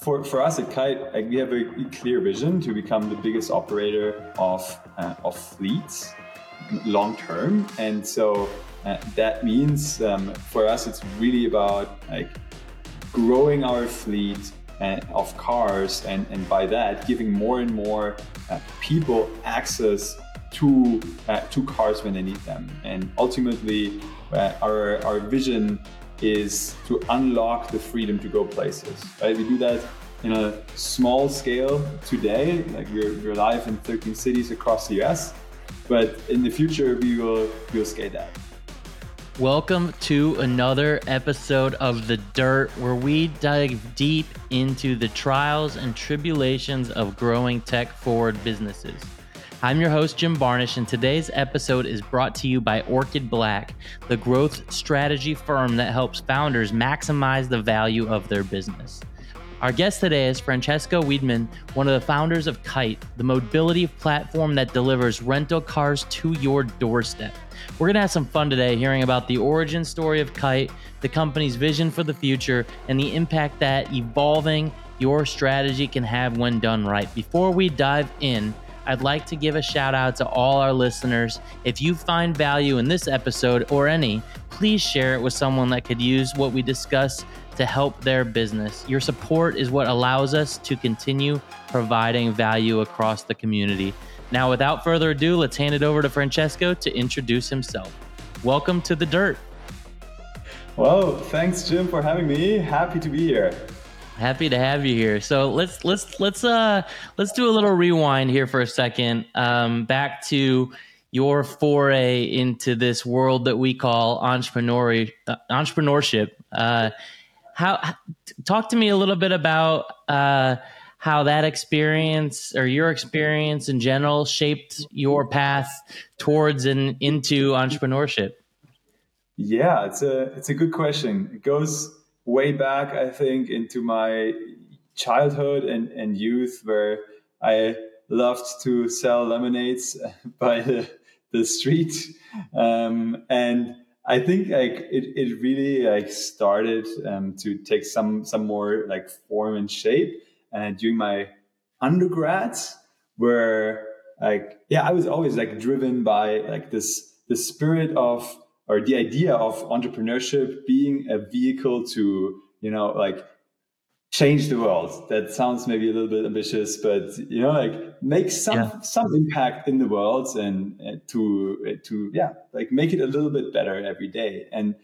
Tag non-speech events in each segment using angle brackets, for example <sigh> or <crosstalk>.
for, for us at Kyte, like we have a clear vision to become the biggest operator of, uh, of fleets long term. And so uh, that means um, for us, it's really about like growing our fleet uh, of cars and, and by that giving more and more uh, people access to, uh, to cars when they need them. And ultimately, uh, our, our vision is to unlock the freedom to go places. Right? We do that in a small scale today. Like we're, we're live in 13 cities across the US, but in the future we will we will scale that. Welcome to another episode of The Dirt, where we dive deep into the trials and tribulations of growing tech forward businesses. I'm your host, Jim Barnish, and today's episode is brought to you by Orchid Black, the growth strategy firm that helps founders maximize the value of their business. Our guest today is Francesco Wiedemann, one of the founders of Kyte, the mobility platform that delivers rental cars to your doorstep. We're going to have some fun today hearing about the origin story of Kyte, the company's vision for the future, and the impact that evolving your strategy can have when done right. Before we dive in, I'd like to give a shout out to all our listeners. If you find value in this episode or any, please share it with someone that could use what we discuss to help their business. Your support is what allows us to continue providing value across the community. Now, without further ado, let's hand it over to Francesco to introduce himself. Welcome to the dirt. Well, thanks, Jim, for having me. Happy to be here. Happy to have you here. So let's let's let's uh let's do a little rewind here for a second. Um, back to your foray into this world that we call entrepreneurial uh, entrepreneurship. Uh, how talk to me a little bit about uh, how that experience or your experience in general shaped your path towards and into entrepreneurship. Yeah, it's a it's a good question. It goes way back, I think, into my childhood and, and youth where I loved to sell lemonades <laughs> by the, the street. Um, and I think like it, it really like started um, to take some some more like form and shape uh, during my undergrads where like yeah I was always like driven by like this the spirit of or the idea of entrepreneurship being a vehicle to you know like change the world. That sounds maybe a little bit ambitious but you know like make some yeah. some impact in the world and uh, to uh, to yeah like make it a little bit better every day. And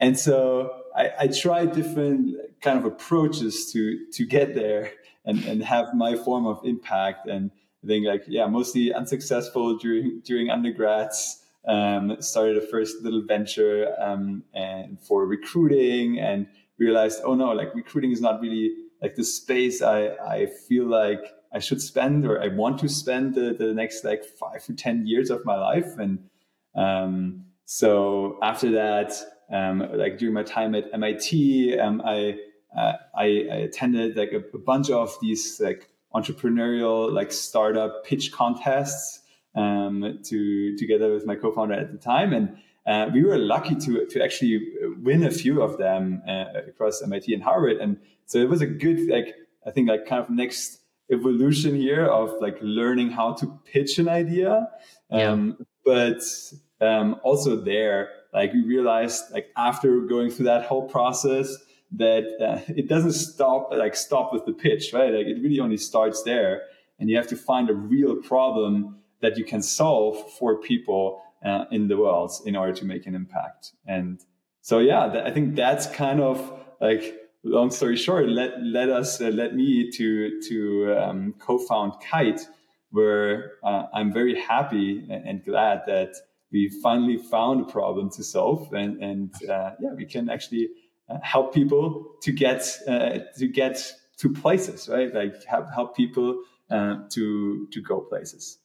and so I, I try different kind of approaches to to get there and and have my form of impact. And I think like yeah mostly unsuccessful during during undergrads um, started a first little venture um, and for recruiting and realized, oh no, like recruiting is not really like the space I, I feel like I should spend or I want to spend the, the next like five to 10 years of my life. And um, so after that, um, like during my time at MIT, um, I, uh, I, I, attended like a, a bunch of these like entrepreneurial like startup pitch contests um, to together with my co-founder at the time, and uh, we were lucky to to actually win a few of them uh, across MIT and Harvard, and so it was a good like I think like kind of next evolution here of like learning how to pitch an idea, um, yeah. but um, also there like we realized like after going through that whole process that uh, it doesn't stop like stop with the pitch right? Like it really only starts there. And you have to find a real problem that you can solve for people uh, in the world in order to make an impact. And so, yeah, th- I think that's kind of like long story short, let let us uh, let me to to um, co-found Kyte, where uh, I'm very happy and, and, glad that we finally found a problem to solve, and and uh, yeah, we can actually uh, help people to get uh, to get to places, right? Like help help people to to go places.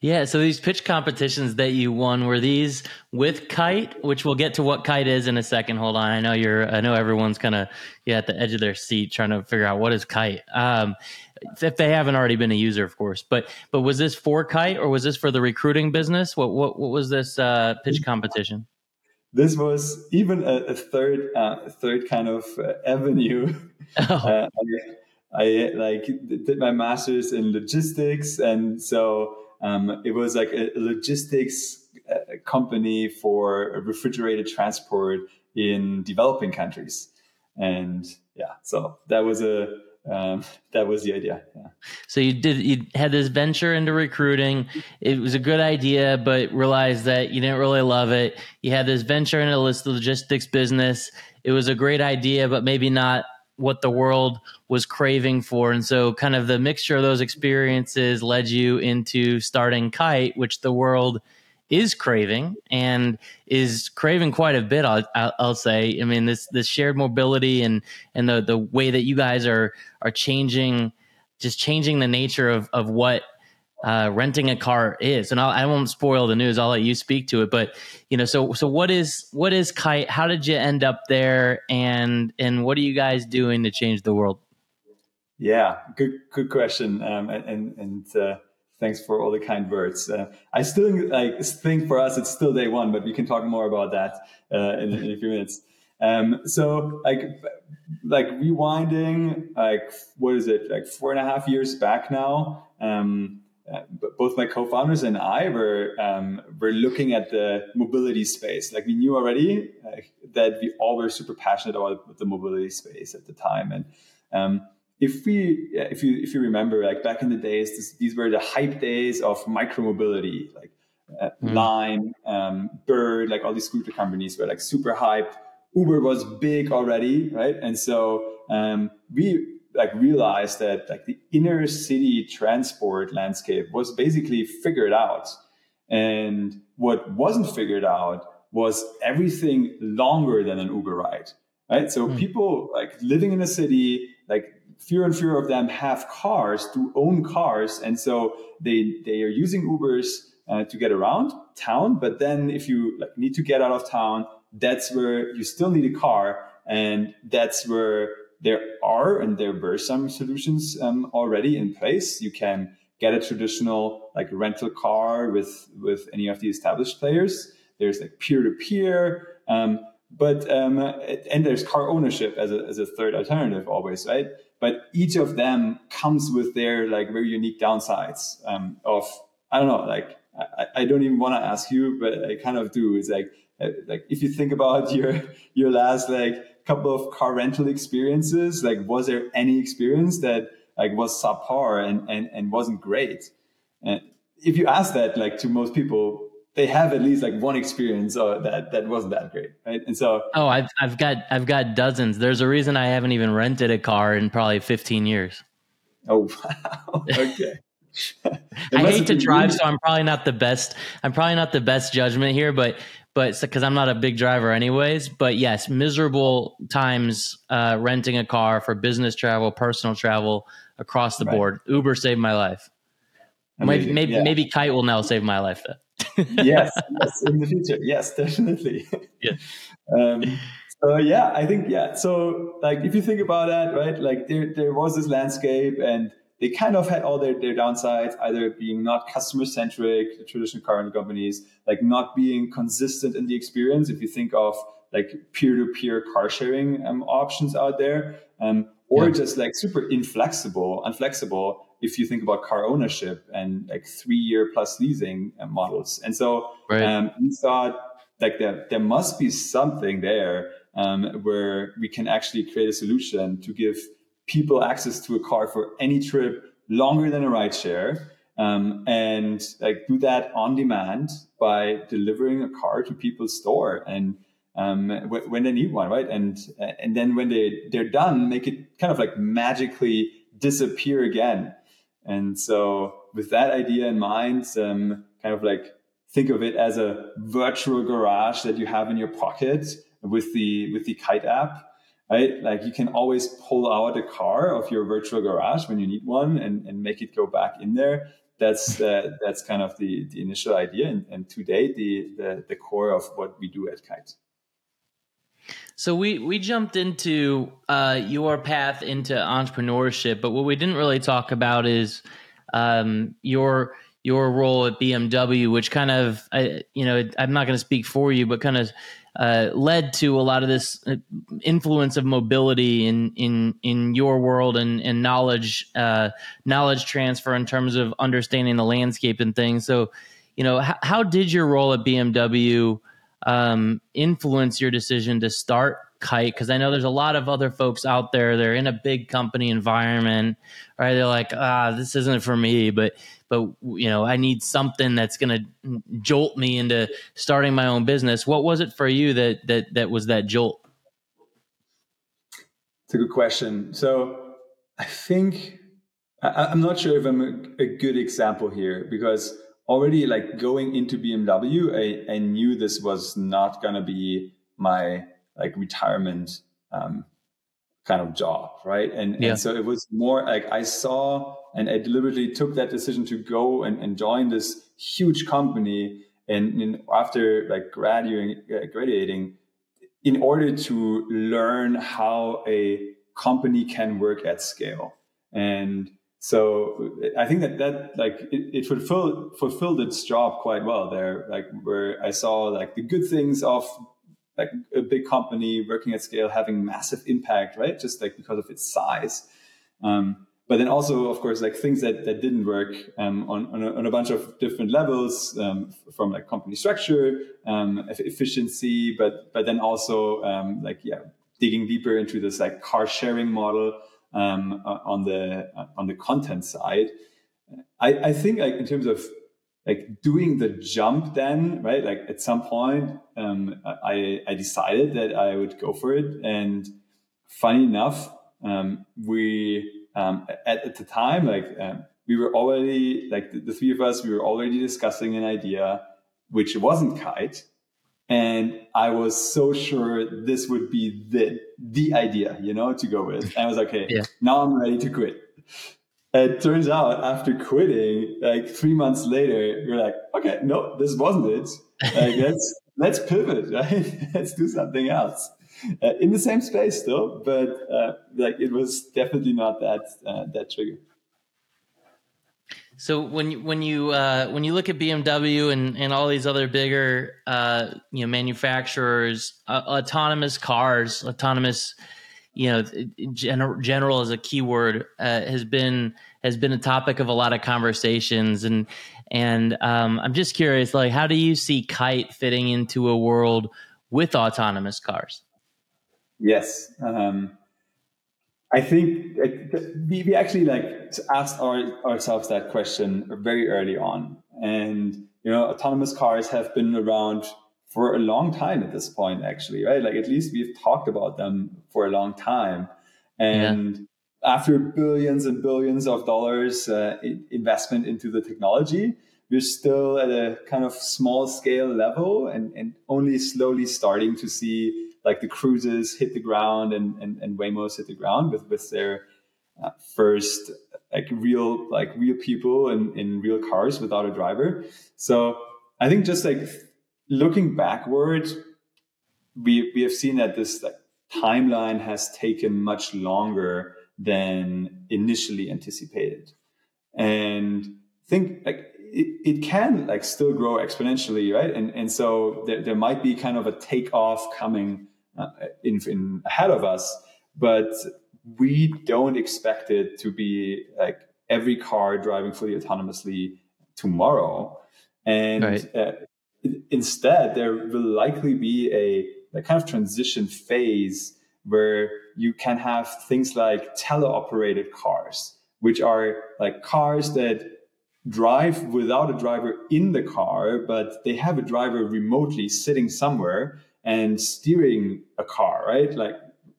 Yeah, so these pitch competitions that you won were these with Kyte, which we'll get to what Kyte is in a second. Hold on, I know you're, I know everyone's kind of yeah at the edge of their seat trying to figure out what is Kyte. Um, if they haven't already been a user, of course. But but was this for Kyte or was this for the recruiting business? What what what was this uh, pitch competition? This was even a, a third uh, third kind of uh, avenue. Oh. <laughs> Uh, I like did my master's in logistics, and so um, it was like a logistics uh, company for refrigerated transport in developing countries, and yeah, so that was a um, <laughs> that was the idea. Yeah. So you did you had this venture into recruiting. It was a good idea, but realized that you didn't really love it. You had this venture into the logistics business. It was a great idea, but maybe not what the world was craving for. And so, kind of the mixture of those experiences led you into starting Kyte, which the world is craving and is craving quite a bit. I'll, I'll, say. I mean, this this shared mobility and and the the way that you guys are are changing, just changing the nature of of what uh, renting a car is. And I'll, I will not spoil the news. I'll let you speak to it. But you know, so so what is what is Kyte? How did you end up there? And and what are you guys doing to change the world? Yeah, good good question. Um, and and uh, thanks for all the kind words. Uh, I still like think for us it's still day one, but we can talk more about that uh, in, in, a few minutes. Um, so like like rewinding like what is it like four and a half years back now. Um, uh, both my co-founders and I were um, were looking at the mobility space. Like we knew already uh, that we all were super passionate about the mobility space at the time, and um, if we if you if you remember like back in the days this, these were the hype days of micromobility like uh, mm. lime um, bird like all these scooter companies were like super hype uber was big already right and so um, we like realized that like the inner city transport landscape was basically figured out and what wasn't figured out was everything longer than an uber ride right so mm. people like living in a city like fewer and fewer of them have cars, to own cars, and so they they are using Ubers uh, to get around town. But then if you like need to get out of town, that's where you still need a car, and that's where there are and there were some solutions um, already in place. You can get a traditional like rental car with with any of the established players. There's like peer to peer. But um, and there's car ownership as a, as a third alternative always, right? but each of them comes with their like very unique downsides um, of i don't know like I, I don't even want to ask you but i kind of do It's like uh, like if you think about <laughs> your your last like couple of car rental experiences like was there any experience that like was subpar and and, and wasn't great and if you ask that like to most people they have at least like one experience uh, that that wasn't that great, right? And so, oh, I've I've got I've got dozens. There's a reason I haven't even rented a car in probably 15 years. Oh <laughs> wow, okay. <laughs> I hate to drive, really- so I'm probably not the best. I'm probably not the best judgment here, but but because I'm not a big driver, anyways. But yes, miserable times uh, renting a car for business travel, personal travel across the right. board. Uber saved my life. Amazing. Maybe maybe, yeah. maybe Kyte will now save my life though <laughs> yes, yes, in the future. Yes, definitely. Yeah. <laughs> um, so yeah, I think yeah. So like if you think about that, right? Like there there was this landscape and they kind of had all their, their downsides, either being not customer centric, the traditional car rental companies, like not being consistent in the experience. If you think of like peer to peer car sharing um, options out there, um, or yeah. just like super inflexible, unflexible if you think about car ownership and like three year plus leasing uh, models. And so right. um, we thought like there, there must be something there um, where we can actually create a solution to give people access to a car for any trip longer than a ride share. Um, and like do that on demand by delivering a car to people's store and um, w- when they need one, right? And and then when they they're done, make it kind of like magically disappear again. And so, with that idea in mind, um, kind of like think of it as a virtual garage that you have in your pocket with the with the Kyte app, right? Like you can always pull out a car of your virtual garage when you need one and, and make it go back in there. That's uh, that's kind of the the initial idea, and, and today the, the the core of what we do at Kyte. So we we jumped into uh, your path into entrepreneurship, but what we didn't really talk about is um, your your role at BMW, which kind of I, you know I'm not going to speak for you, but kind of uh, led to a lot of this uh, influence of mobility in in in your world and and knowledge uh, knowledge transfer in terms of understanding the landscape and things. So, you know, how, how did your role at BMW um, influence your decision to start Kyte? Because I know there's a lot of other folks out there. They're in a big company environment, right? They're like, ah, this isn't for me, but but you know i need something that's going to jolt me into starting my own business what was it for you that that that was that jolt it's a good question so i think I, am not sure if i'm a, a, good example here because already like going into bmw i, I knew this was not going to be my like retirement um, kind of job, right? And, yeah. and so it was more like I saw and I deliberately took that decision to go and, and join this huge company. And, and after like graduating, uh, graduating, in order to learn how a company can work at scale. And so I think that that like it, it fulfilled fulfilled its job quite well there. Like where I saw like the good things of like a big company working at scale having massive impact, right? Just like because of its size. Um, but then also, of course, like things that, that didn't work um, on, on a, on, a, bunch of different levels um, from like company structure, um, efficiency, but but then also um, like yeah, digging deeper into this like car sharing model um, on the on the content side. I, I think like in terms of like doing the jump then right like at some point um, I, I decided that i would go for it and funny enough um, we um, at, at, the time like um, we were already like the, the, three of us we were already discussing an idea which wasn't Kyte and i was so sure this would be the the idea you know to go with and i was like okay yeah. now i'm ready to quit it turns out after quitting, like three months later, you're like, okay, no, this wasn't it. Like, <laughs> let's let's pivot, right? <laughs> let's do something else uh, in the same space though, but uh, like it was definitely not that uh, that trigger. So when you when you uh, when you look at BMW and, and all these other bigger uh, you know manufacturers, uh, autonomous cars, autonomous you know, general, general as a keyword uh, has been has been a topic of a lot of conversations, and and um, I'm just curious, like, how do you see Kyte fitting into a world with autonomous cars? Yes, um, I think we, we actually like asked our, ourselves that question very early on, and you know, autonomous cars have been around for a long time at this point, actually, right? Like at least we've talked about them for a long time. And yeah. after billions and billions of dollars uh, investment into the technology, we're still at a kind of small scale level and, and only slowly starting to see like the cruises hit the ground and, and, and Waymos hit the ground with, with their uh, first like real like real people in, in real cars without a driver. So I think just like looking backward, we we have seen that this like, timeline has taken much longer than initially anticipated, and think like it, it can like still grow exponentially, right? And and so there, there might be kind of a takeoff coming uh, in, in ahead of us, but we don't expect it to be like every car driving fully autonomously tomorrow. And right. uh, instead, there will likely be a, a kind of transition phase where you can have things like teleoperated cars, which are like cars that drive without a driver in the car, but they have a driver remotely sitting somewhere and steering a car, right? Like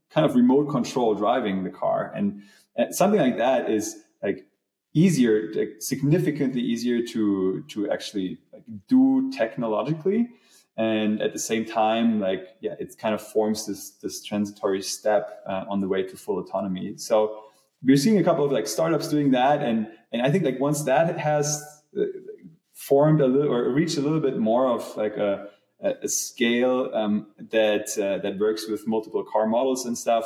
kind of remote control driving the car. And, and something like that is like easier, like significantly easier to to actually like do technologically, and at the same time, like yeah, it kind of forms this this transitory step uh, on the way to full autonomy. So we're seeing a couple of like startups doing that, and and I think like once that has uh, formed a little or reached a little bit more of like a a scale um, that uh, that works with multiple car models and stuff.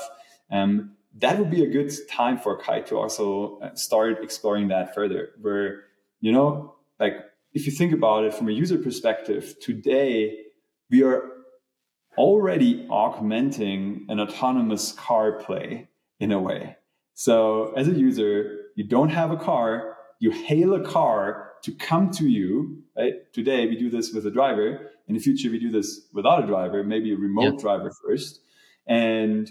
Um, that would be a good time for Kyte to also uh, start exploring that further. Where, you know, like if you think about it from a user perspective, today we are already augmenting an autonomous car play in a way. So as a user, you don't have a car, you hail a car to come to you, right? Today we do this with a driver. In the future, we do this without a driver, maybe a remote yep. driver first. And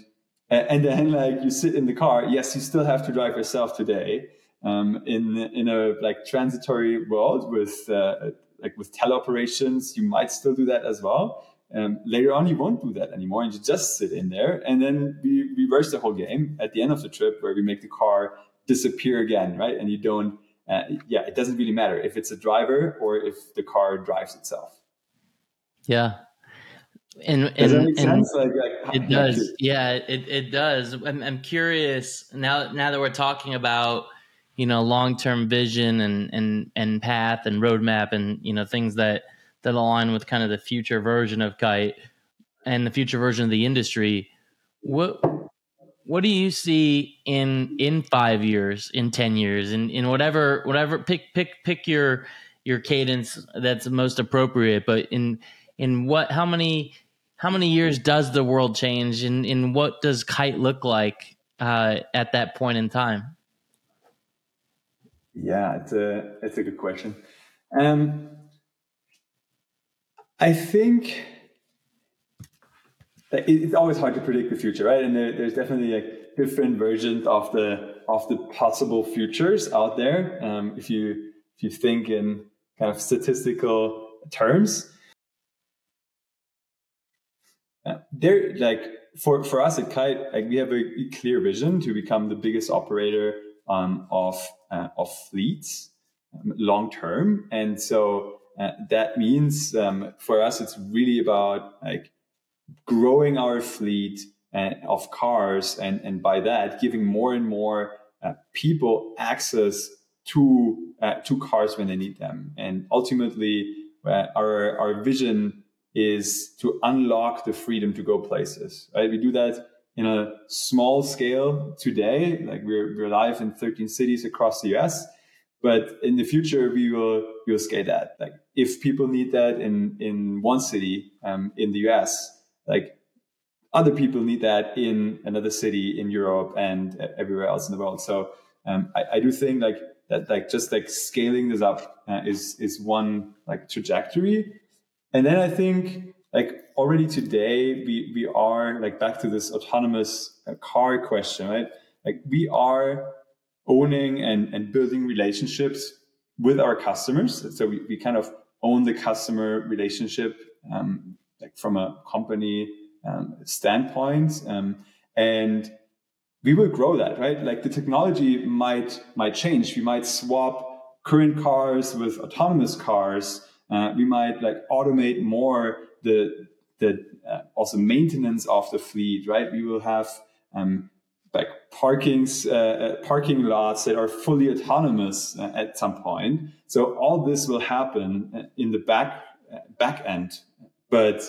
and then like you sit in the car. Yes, you still have to drive yourself today. Um, in in a like transitory world with uh, like with teleoperations, you might still do that as well. Um, later on, you won't do that anymore, and you just sit in there, and then we reverse the whole game at the end of the trip, where we make the car disappear again, right? And you don't, uh, yeah, it doesn't really matter if it's a driver or if the car drives itself. Yeah, and, does that make and sense? Like, like it does. Yeah, it, it does. I'm, I'm curious now. Now that we're talking about you know long term vision and and and path and roadmap and you know things that that align with kind of the future version of Kyte and the future version of the industry what what do you see in in five years in 10 years in in whatever whatever pick pick pick your your cadence that's most appropriate but in in what how many how many years does the world change and in what does Kyte look like uh, at that point in time yeah it's a it's a good question um I think it's always hard to predict the future, right? And there, there's definitely like different versions of the of the possible futures out there. Um, if you if you think in kind of statistical terms, there like for for us at Kyte, like we have a clear vision to become the biggest operator um, of uh, of fleets um, long term, and so uh, that means um, for us, it's really about like growing our fleet uh, of cars, and and by that, giving more and more uh, people access to uh, to cars when they need them. And ultimately, uh, our our vision is to unlock the freedom to go places. Right? We do that in a small scale today. Like we're we're live in 13 cities across the US but in the future we will we will scale that like if people need that in in one city um, in the us like other people need that in another city in europe and everywhere else in the world so um, I, I, do think like that like just like scaling this up uh, is is one like trajectory and then i think like already today we we are like back to this autonomous uh, car question right like we are owning and, and building relationships with our customers. So we, we kind of own the customer relationship um, like from a company um, standpoint. Um, and we will grow that, right? Like the technology might might change. We might swap current cars with autonomous cars. Uh, we might like automate more the the uh, also maintenance of the fleet, right? We will have um, like parkings, uh, uh, parking lots that are fully autonomous uh, at some point. So all this will happen in the back back end, but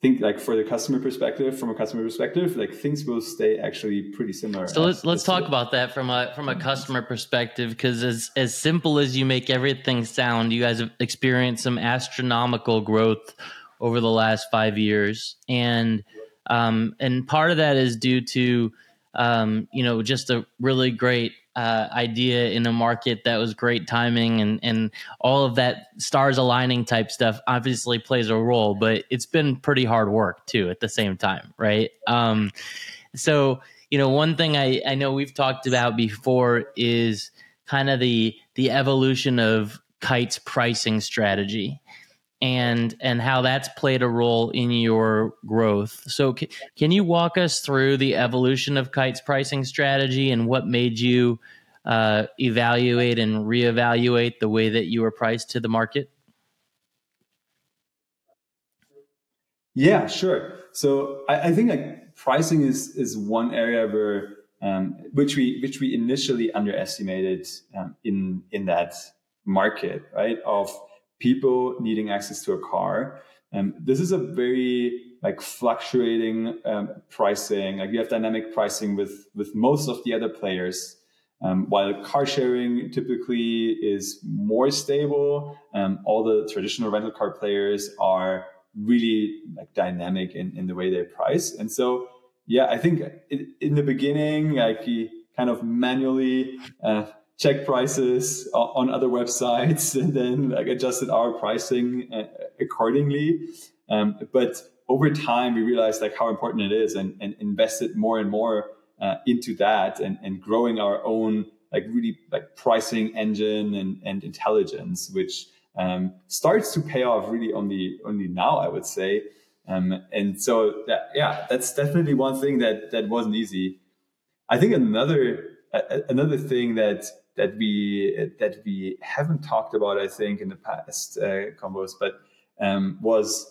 think like for the customer perspective, from a customer perspective, like things will stay actually pretty similar. So let's let's talk about that from a from a customer perspective, because as as simple as you make everything sound, you guys have experienced some astronomical growth over the last five years, and um, and part of that is due to um, you know, just a really great uh, idea in a market that was great timing and and all of that stars aligning type stuff obviously plays a role, but it's been pretty hard work too at the same time, right? Um, so you know, one thing I I know we've talked about before is kind of the the evolution of Kyte's pricing strategy and and how that's played a role in your growth. So c- can you walk us through the evolution of Kyte's pricing strategy and what made you uh, evaluate and reevaluate the way that you were priced to the market? Yeah, sure. So I, I think like pricing is is one area where um, which we which we initially underestimated um, in in that market, right? Of people needing access to a car. Um, this is a very like fluctuating um, pricing. Like you have dynamic pricing with with most of the other players. Um, while car sharing typically is more stable, um, all the traditional rental car players are really like dynamic in, in the way they price. And so, yeah, I think it, in the beginning, like kind of manually uh, check prices on other websites <laughs> and then like adjusted our pricing uh, accordingly. Um, but over time, we realized like how important it is and, and invested more and more uh, into that and, and growing our own like really like pricing engine and, and intelligence, which um, starts to pay off really only only now, I would say. Um, and so that, yeah, that's definitely one thing that that wasn't easy. I think another uh, another thing that that we that we haven't talked about, I think, in the past uh, combos, but um, was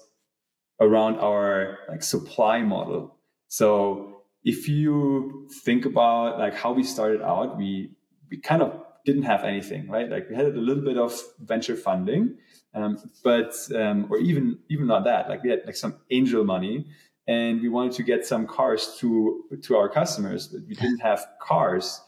around our like supply model. So if you think about like how we started out, we we kind of didn't have anything, right? Like we had a little bit of venture funding, um, but um, or even even not that. Like we had like some angel money, and we wanted to get some cars to to our customers, but we didn't have cars.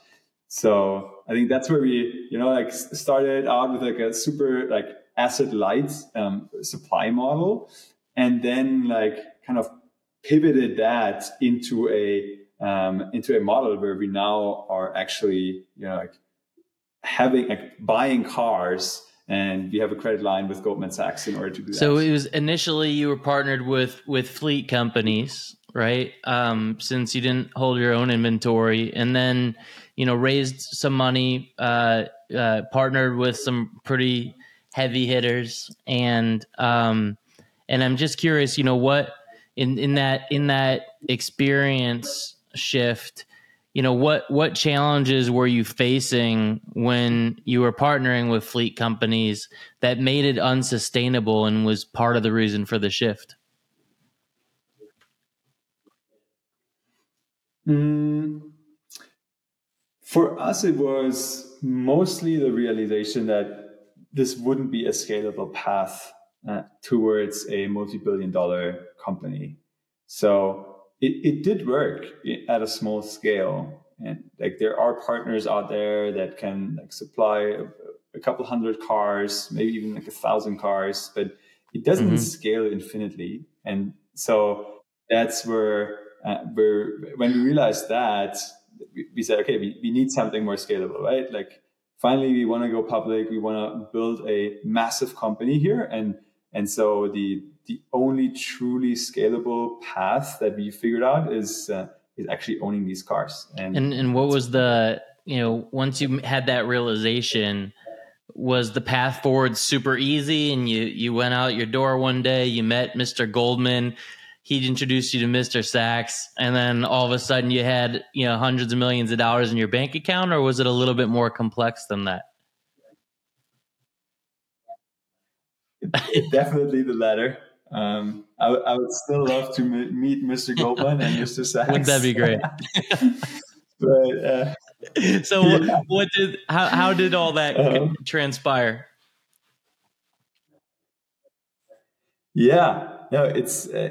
So I think that's where we, you know, like started out with like a super like asset light um, supply model, and then like kind of pivoted that into a um, into a model where we now are actually you know like having like buying cars. And we have a credit line with Goldman Sachs in order to do that. So it was initially you were partnered with with fleet companies, right? Um, since you didn't hold your own inventory, and then you know raised some money, uh, uh, partnered with some pretty heavy hitters, and um, and I'm just curious, you know, what in in that in that experience shift, you know, what what challenges were you facing when you were partnering with fleet companies that made it unsustainable and was part of the reason for the shift? Mm, for us, it was mostly the realization that this wouldn't be a scalable path uh, towards a multi-billion dollar company. So it, it did work at a small scale. And like there are partners out there that can like supply a, a couple hundred cars, maybe even like a thousand cars, but it doesn't mm-hmm. scale infinitely. And so that's where, uh, where when we realized that, we, we said, okay, we, we need something more scalable, right? Like finally, we want to go public. We want to build a massive company here. And and so the the only truly scalable path that we figured out is uh, is actually owning these cars. And, and and what was the you know once you had that realization was the path forward super easy and you you went out your door one day you met Mr. Goldman he introduced you to Mr. Sachs and then all of a sudden you had you know hundreds of millions of dollars in your bank account or was it a little bit more complex than that <laughs> definitely the latter. Um, I, I, would still love to meet Mr. Goldman and <laughs> Mr. Sachs. Wouldn't that be great? <laughs> but uh, so, yeah. what did how how did all that uh-huh. transpire? Yeah, no, it's uh,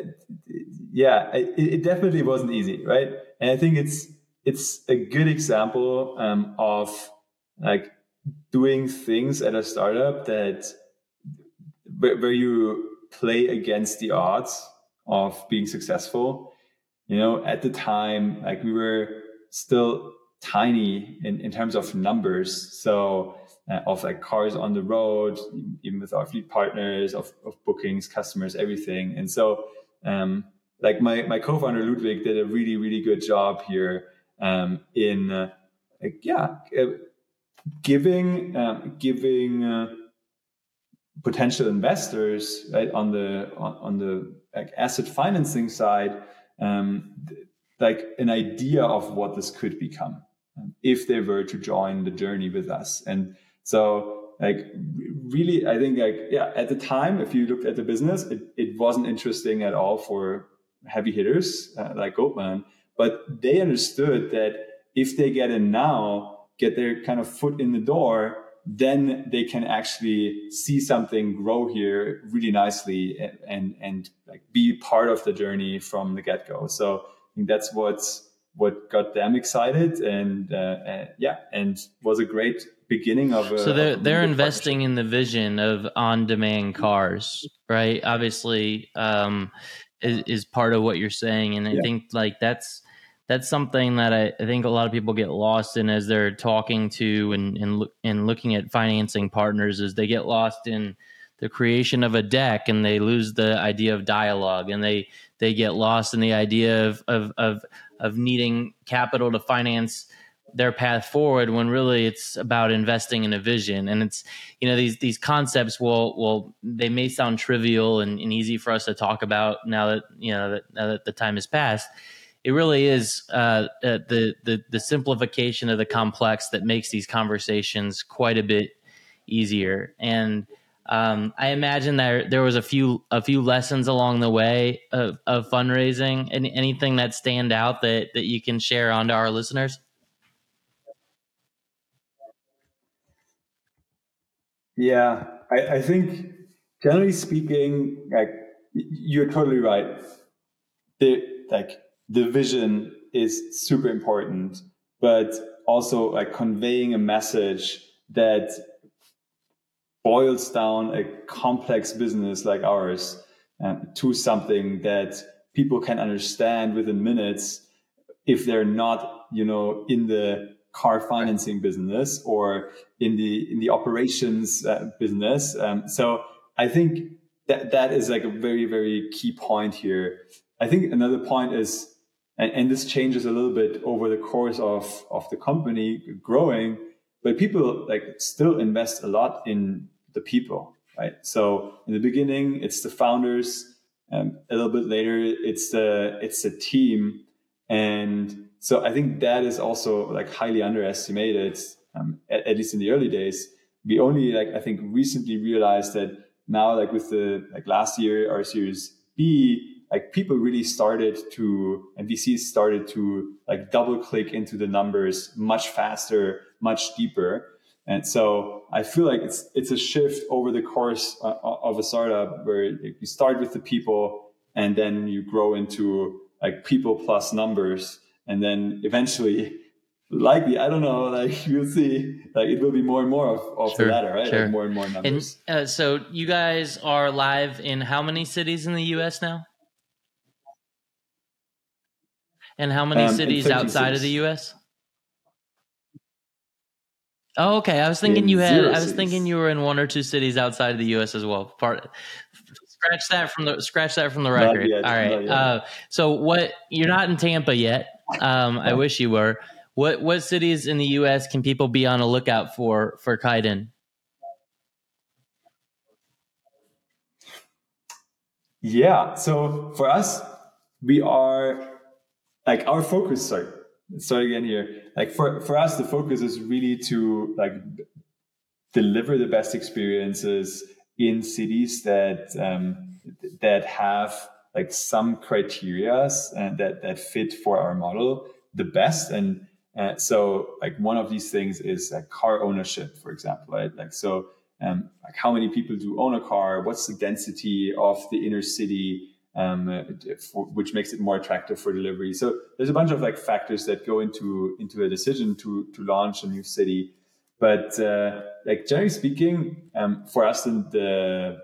yeah, it, it, definitely wasn't easy, right? And I think it's it's a good example um, of like doing things at a startup that where, where you play against the odds of being successful. You know, at the time, like we were still tiny in, in terms of numbers. So uh, of like cars on the road, even with our fleet partners, of, of bookings, customers, everything. And so, um, like my, my co-founder Ludwig did a really, really good job here um, in, uh, like, yeah, uh, giving, um, giving, uh, potential investors right on the on, on the like asset financing side um, like an idea of what this could become um, if they were to join the journey with us and so like really i think like yeah at the time if you looked at the business it, it wasn't interesting at all for heavy hitters uh, like goldman but they understood that if they get in now get their kind of foot in the door then they can actually see something grow here really nicely and and, and like be part of the journey from the get go. So I think that's what's what got them excited, and uh, uh, yeah, and was a great beginning of a. So they're they're investing in the vision of on-demand cars, right? Obviously, um, is, is part of what you're saying, and I yeah. think like that's that's something that I, I, think a lot of people get lost in as they're talking to and and, and looking at financing partners is they get lost in the creation of a deck and they lose the idea of dialogue and they they get lost in the idea of of of, of needing capital to finance their path forward when really it's about investing in a vision and it's you know these these concepts will will they may sound trivial and, and easy for us to talk about now that you know that, now that the time has passed it really is uh, uh, the, the the simplification of the complex that makes these conversations quite a bit easier. And um, I imagine that there was a few a few lessons along the way of, of fundraising. and anything that stand out that that you can share on to our listeners? Yeah, I, I think generally speaking, like you're totally right. The like the vision is super important, but also like conveying a message that boils down a complex business like ours um, to something that people can understand within minutes if they're not, you know, in the car financing business or in the in the operations uh, business. Um, so I think that that is like a very very key point here. I think another point is and, and this changes a little bit over the course of of the company growing but people like still invest a lot in the people right? So in the beginning it's the founders um, a little bit later it's the it's the team. And so i think that is also like highly underestimated um, at, at, least in the early days. We only like i think recently realized that now like with the like last year our series b like people really started to and VCs started to like double click into the numbers much faster, much deeper. And so I feel like it's it's a shift over the course uh, of a startup where you start with the people and then you grow into like people plus numbers. And then eventually likely i don't know like <laughs> you'll see. Like it will be more and more of, of sure, the latter right? Sure. like more and more numbers. and uh, so you guys are live in how many cities in the us now And how many um, cities outside of the U.S.? Oh, okay. I was thinking in you had. I was cities. thinking you were in one or two cities outside of the U.S. as well. Part. Scratch that from the scratch that from the record. Yet, All right. Uh, so what? You're not in Tampa yet. Um, I wish you were. What what cities in the U.S. can people be on a lookout for for Kaiden? Yeah. So for us, we are like our focus sorry. Start again here. Like for for us the focus is really to like deliver the best experiences in cities that um, that have like some criterias and that that fit for our model the best. And uh, so like one of these things is like car ownership for example right? Like so um, like how many people do own a car? What's the density of the inner city um, for, which makes it more attractive for delivery. So there's a bunch of like factors that go into into a decision to to launch a new city. But uh, like generally speaking, um, for us, the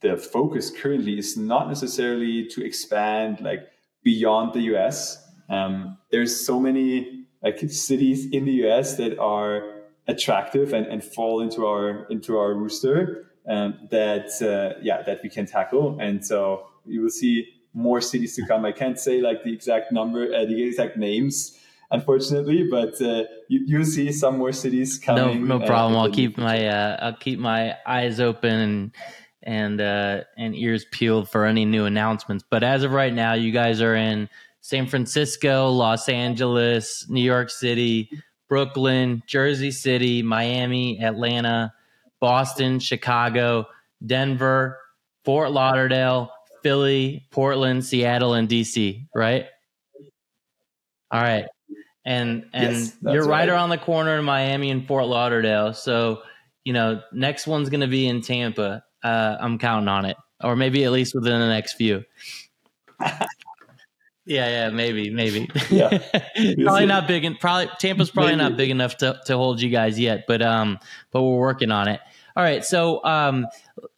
the focus currently is not necessarily to expand like beyond the US. Um, there's so many like cities in the US that are attractive and, and fall into our into our rooster um, that uh, yeah that we can tackle. And so you will see more cities to come. I can't say like the exact number, uh, the exact names, unfortunately, but uh, you you see some more cities coming. No, no uh, problem. Uh, I'll keep my uh, I'll keep my eyes open and and uh, and ears peeled for any new announcements. But as of right now, you guys are in San Francisco, Los Angeles, New York City, Brooklyn, Jersey City, Miami, Atlanta, Boston, Chicago, Denver, Fort Lauderdale, Philly, Portland, Seattle, and DC, right? All right. And and yes, you're right, right around the corner in Miami and Fort Lauderdale. So, you know, next one's gonna be in Tampa. Uh, I'm counting on it. Or maybe at least within the next few. <laughs> Yeah, yeah, maybe, maybe. Yeah, <laughs> probably not big. And probably Tampa's probably maybe. not big enough to, to hold you guys yet, but um, but we're working on it. All right, so um,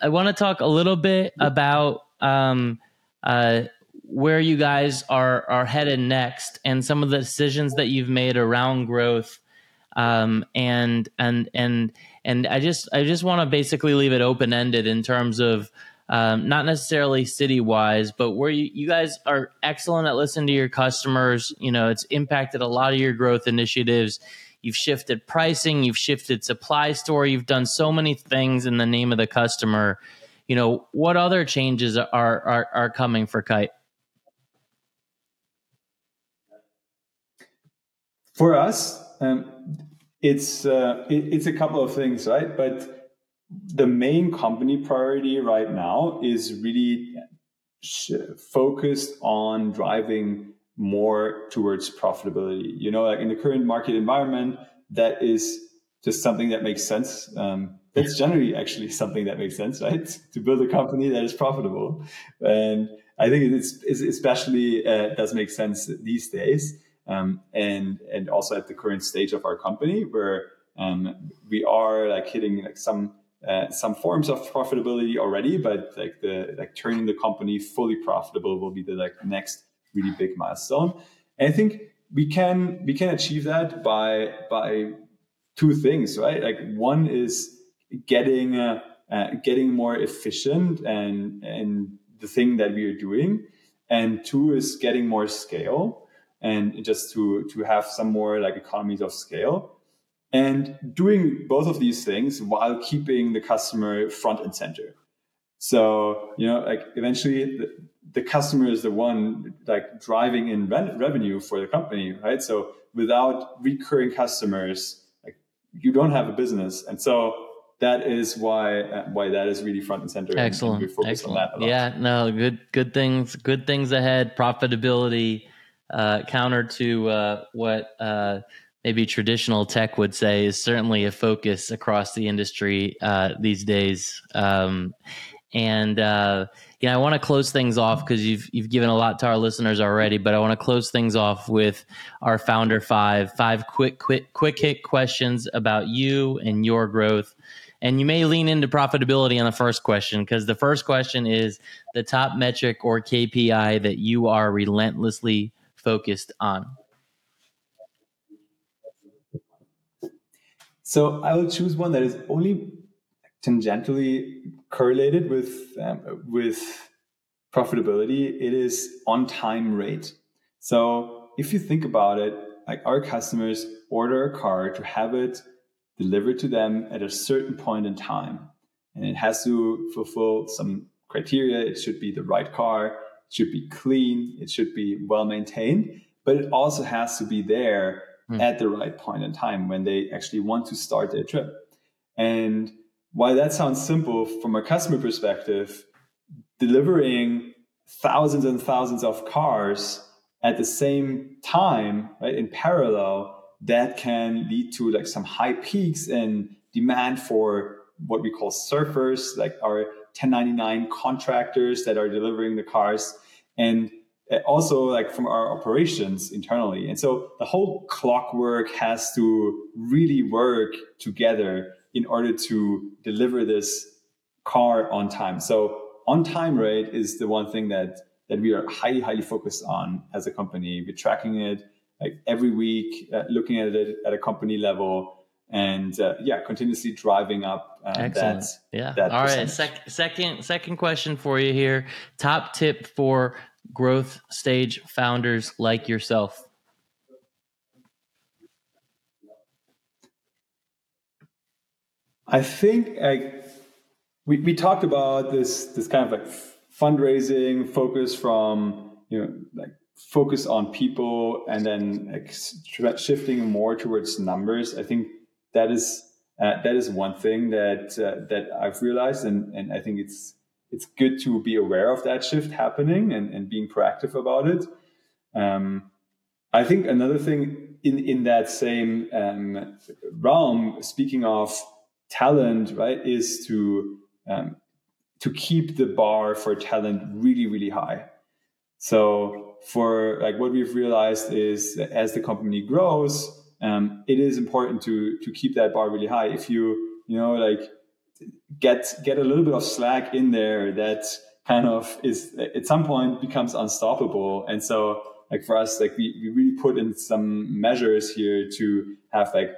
I want to talk a little bit about um, uh, where you guys are are headed next, and some of the decisions that you've made around growth, um, and and and and I just I just want to basically leave it open ended in terms of um, not necessarily city wise, but where you, you guys are excellent at listening to your customers. You know, it's impacted a lot of your growth initiatives. You've shifted pricing, you've shifted supply store, you've done so many things in the name of the customer. You know, what other changes are are, are coming for Kyte? For us, um, it's uh, it, it's a couple of things, right? But the main company priority right now is really focused on driving more towards profitability. You know, like in the current market environment, that is just something that makes sense. Um, that's generally actually something that makes sense, right? <laughs> To build a company that is profitable, and I think it's, it's especially uh, does make sense these days, um, and and also at the current stage of our company where um, we are like hitting like some uh, some forms of profitability already, but like the like turning the company fully profitable will be the like next really big milestone. And I think we can we can achieve that by by two things, right? Like one is getting uh, uh, getting more efficient and and the thing that we are doing, and two is getting more scale and just to to have some more like economies of scale and doing both of these things while keeping the customer front and center. So, you know, like eventually the, the customer is the one like driving in re- revenue for the company, right? So without recurring customers, like you don't have a business. And so that is why uh, why that is really front and center. Excellent. And, and Excellent. Yeah, no, good good things good things ahead. Profitability uh, counter to uh, what uh, maybe traditional tech would say is certainly a focus across the industry uh, these days. Um, and uh, you know, I want to close things off because you've you've given a lot to our listeners already, but I want to close things off with our founder five five quick quick quick hit questions about you and your growth. And you may lean into profitability on the first question because the first question is the top metric or KPI that you are relentlessly focused on. So I will choose one that is only tangentially correlated with um, with profitability. It is on time rate. So if you think about it, like our customers order a car to have it delivered to them at a certain point in time, and it has to fulfill some criteria. It should be the right car. It should be clean. It should be well maintained, but it also has to be there mm. at the right point in time when they actually want to start their trip. And while that sounds simple from a customer perspective, delivering thousands and thousands of cars at the same time, right, in parallel, that can lead to like some high peaks in demand for what we call surfers, like our 1099 contractors that are delivering the cars. And uh, also like from our operations internally. And so the whole clockwork has to really work together in order to deliver this car on time. So on time rate is the one thing that that we are highly highly focused on as a company. We're tracking it like every week, uh, looking at it at a company level. And uh, yeah, continuously driving up uh, Excellent. that. Yeah. That All right. Sec- second, second question for you here. Top tip for growth stage founders like yourself? I think like we, we talked about this this kind of like fundraising focus from you know like focus on people and then shifting more towards numbers. I think that is uh, that is one thing that uh, that I've realized, and and I think it's it's good to be aware of that shift happening and, and being proactive about it. Um, I think another thing in, in that same um, realm, speaking of talent, right, is to um, to keep the bar for talent really, really high. So for like what we've realized is that as the company grows, um, it is important to to keep that bar really high. If you you know like get get a little bit of slack in there, that kind of is at some point becomes unstoppable. And so like for us, like we, we really put in some measures here to have like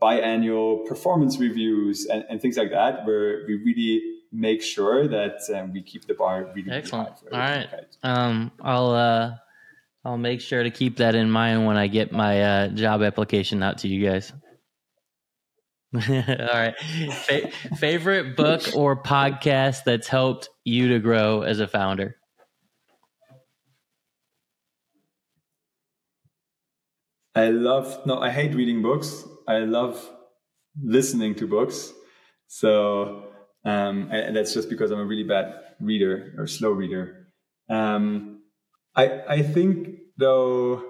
biannual performance reviews and, and things like that, where we really make sure that um, we keep the bar really high. excellent. All right, um, I'll uh, I'll make sure to keep that in mind when I get my uh, job application out to you guys. <laughs> All right, Fa- favorite book or podcast that's helped you to grow as a founder. I love no, I hate reading books. I love listening to books. So um, and that's just because I'm a really bad reader or slow reader. Um, I I think though.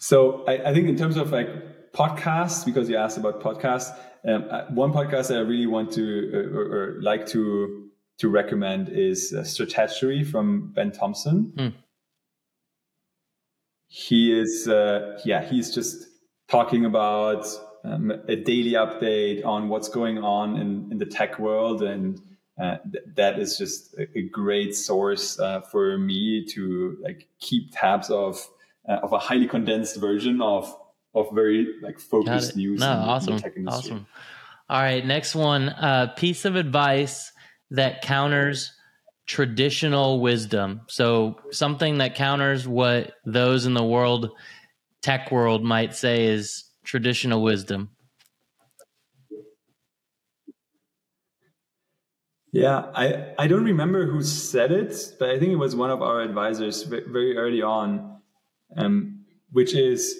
So I, I think in terms of like podcasts, because you asked about podcasts, um, uh, one podcast that I really want to uh, or, or, like to to recommend is uh, from Ben Thompson. Mm. He is, uh, yeah, he's just talking about um, a daily update on what's going on in, in the tech world. And uh, th- that is just a, a great source uh, for me to like keep tabs of uh, of a highly condensed version of of very like focused news. No, awesome, awesome. All right, next one. Uh, piece of advice that counters traditional wisdom. So something that counters what those in the world tech world might say is traditional wisdom? Yeah, I, I don't remember who said it, but I think it was one of our advisors very early on, um, which is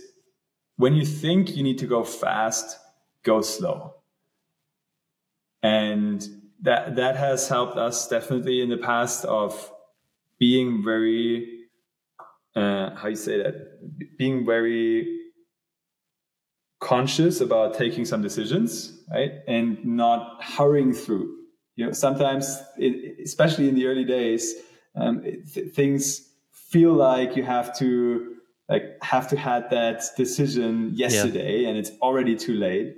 when you think you need to go fast, go slow. And that that has helped us definitely in the past of being very uh, how you say that being very conscious about taking some decisions, right? And not hurrying through. You know, sometimes, it, especially in the early days, um, th- things feel like you have to like have to had that decision yesterday, yeah. and it's already too late.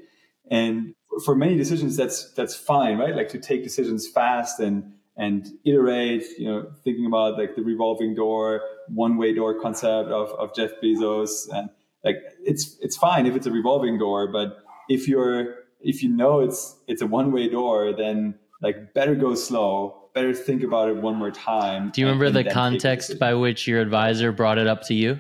And for many decisions, that's that's fine, right? Like to take decisions fast and and iterate. You know, thinking about like the revolving door, one way door concept of of Jeff Bezos and like it's it's fine if it's a revolving door but if you're if you know it's it's a one way door then like better go slow better think about it one more time do you remember the context by which your advisor brought it up to you?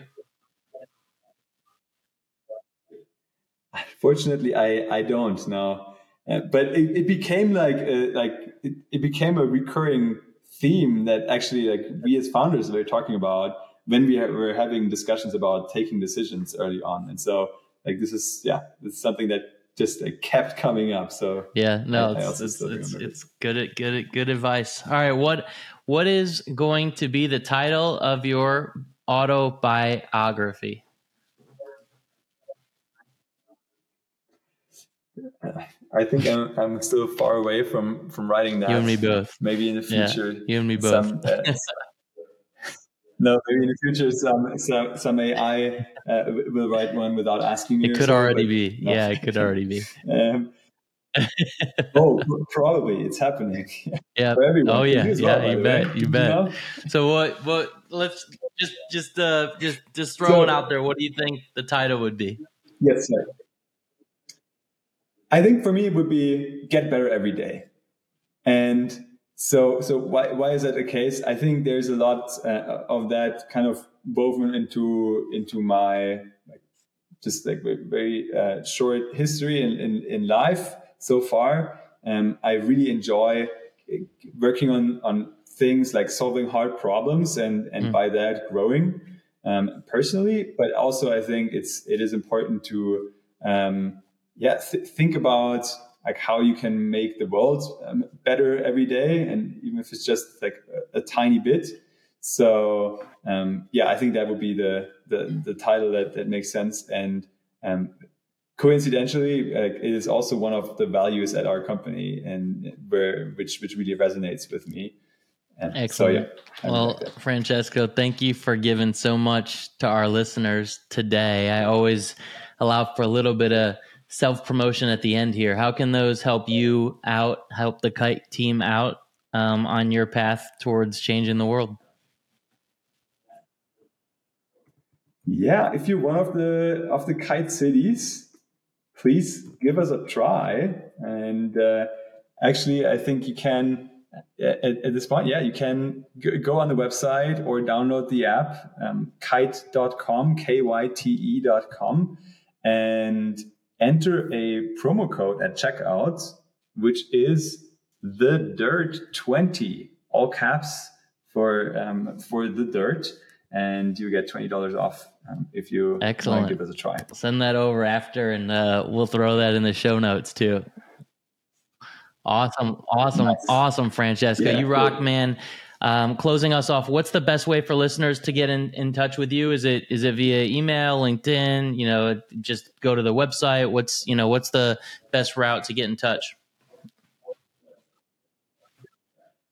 Fortunately i i don't know uh, but it, it became like a, like it, it became a recurring theme that actually like we as founders were talking about when we were having discussions about taking decisions early on. And so like this is yeah, this is something that just like, kept coming up. So yeah, no, I, it's, I it's, it's, it's, good, good, good advice. All right, what what is going to be the title of your autobiography? I think I'm, I'm still far away from from writing that. You and me both. Maybe in the future. Yeah, you and me both. Some, uh, <laughs> no, maybe in the future some some, some AI uh, will write one without asking you. It could so, already be. <laughs> Yeah, it could already be. <laughs> Um, oh, probably it's happening. <laughs> Yeah. oh yeah, yeah. Well, you bet. You bet. You know? So what? What? Let's just just uh just just throw so, it out there. What do you think the title would be? Yes, sir. I think for me it would be get better every day, and so, so why, why is that the case? I think there's a lot uh, of that kind of woven into into my like, just like very uh, short history in, in, in life so far. Um, I really enjoy uh, working on on things like solving hard problems and and mm. by that growing um, personally. But also, I think it's it is important to um, yeah th- think about like how you can make the world um, better every day and even if it's just like a, a tiny bit so um, yeah i think that would be the the, the title that, that makes sense and um, coincidentally like, it is also one of the values at our company and where which which really resonates with me And Excellent. So yeah. Well, like. Francesco, thank you for giving so much to our listeners today. I always allow for a little bit of self promotion at the end here. How can those help you out, help the Kyte team out um, on your path towards changing the world? yeah, if you're one of the of the Kyte cities, please give us a try. And uh, actually, I think you can at, at this point, yeah, you can go on the website or download the app, um, kyte.com, K Y T E.com, and enter a promo code at checkout, which is the dirt 20, all caps for, um, for the dirt. And you get $20 off um, if you Excellent. give us a try. Send that over after, and uh, we'll throw that in the show notes too. Awesome, awesome, Nice. awesome, Francesco. Yeah, you rock, cool. man. Um, closing us off, what's the best way for listeners to get in, in touch with you? Is it is it via email, LinkedIn? You know, just go to the website. What's you know what's the best route to get in touch?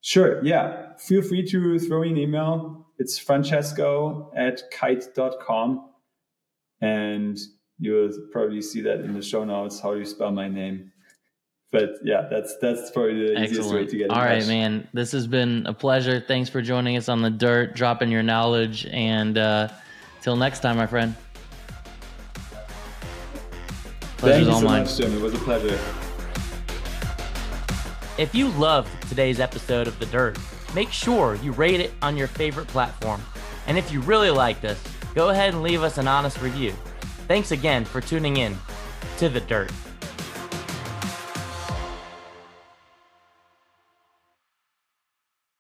Sure. Yeah. Feel free to throw me an email. It's francesco at kyte.com. And you'll probably see that in the show notes, how do you spell my name. But yeah, that's that's probably the easiest way to get in All right, touch. man. This has been a pleasure. Thanks for joining us on the dirt, dropping your knowledge, and uh, till next time, my friend. Thank Pleasure's you all so mine. much, Jim. It was a pleasure. If you loved today's episode of The Dirt, make sure you rate it on your favorite platform. And if you really liked us, go ahead and leave us an honest review. Thanks again for tuning in to The Dirt.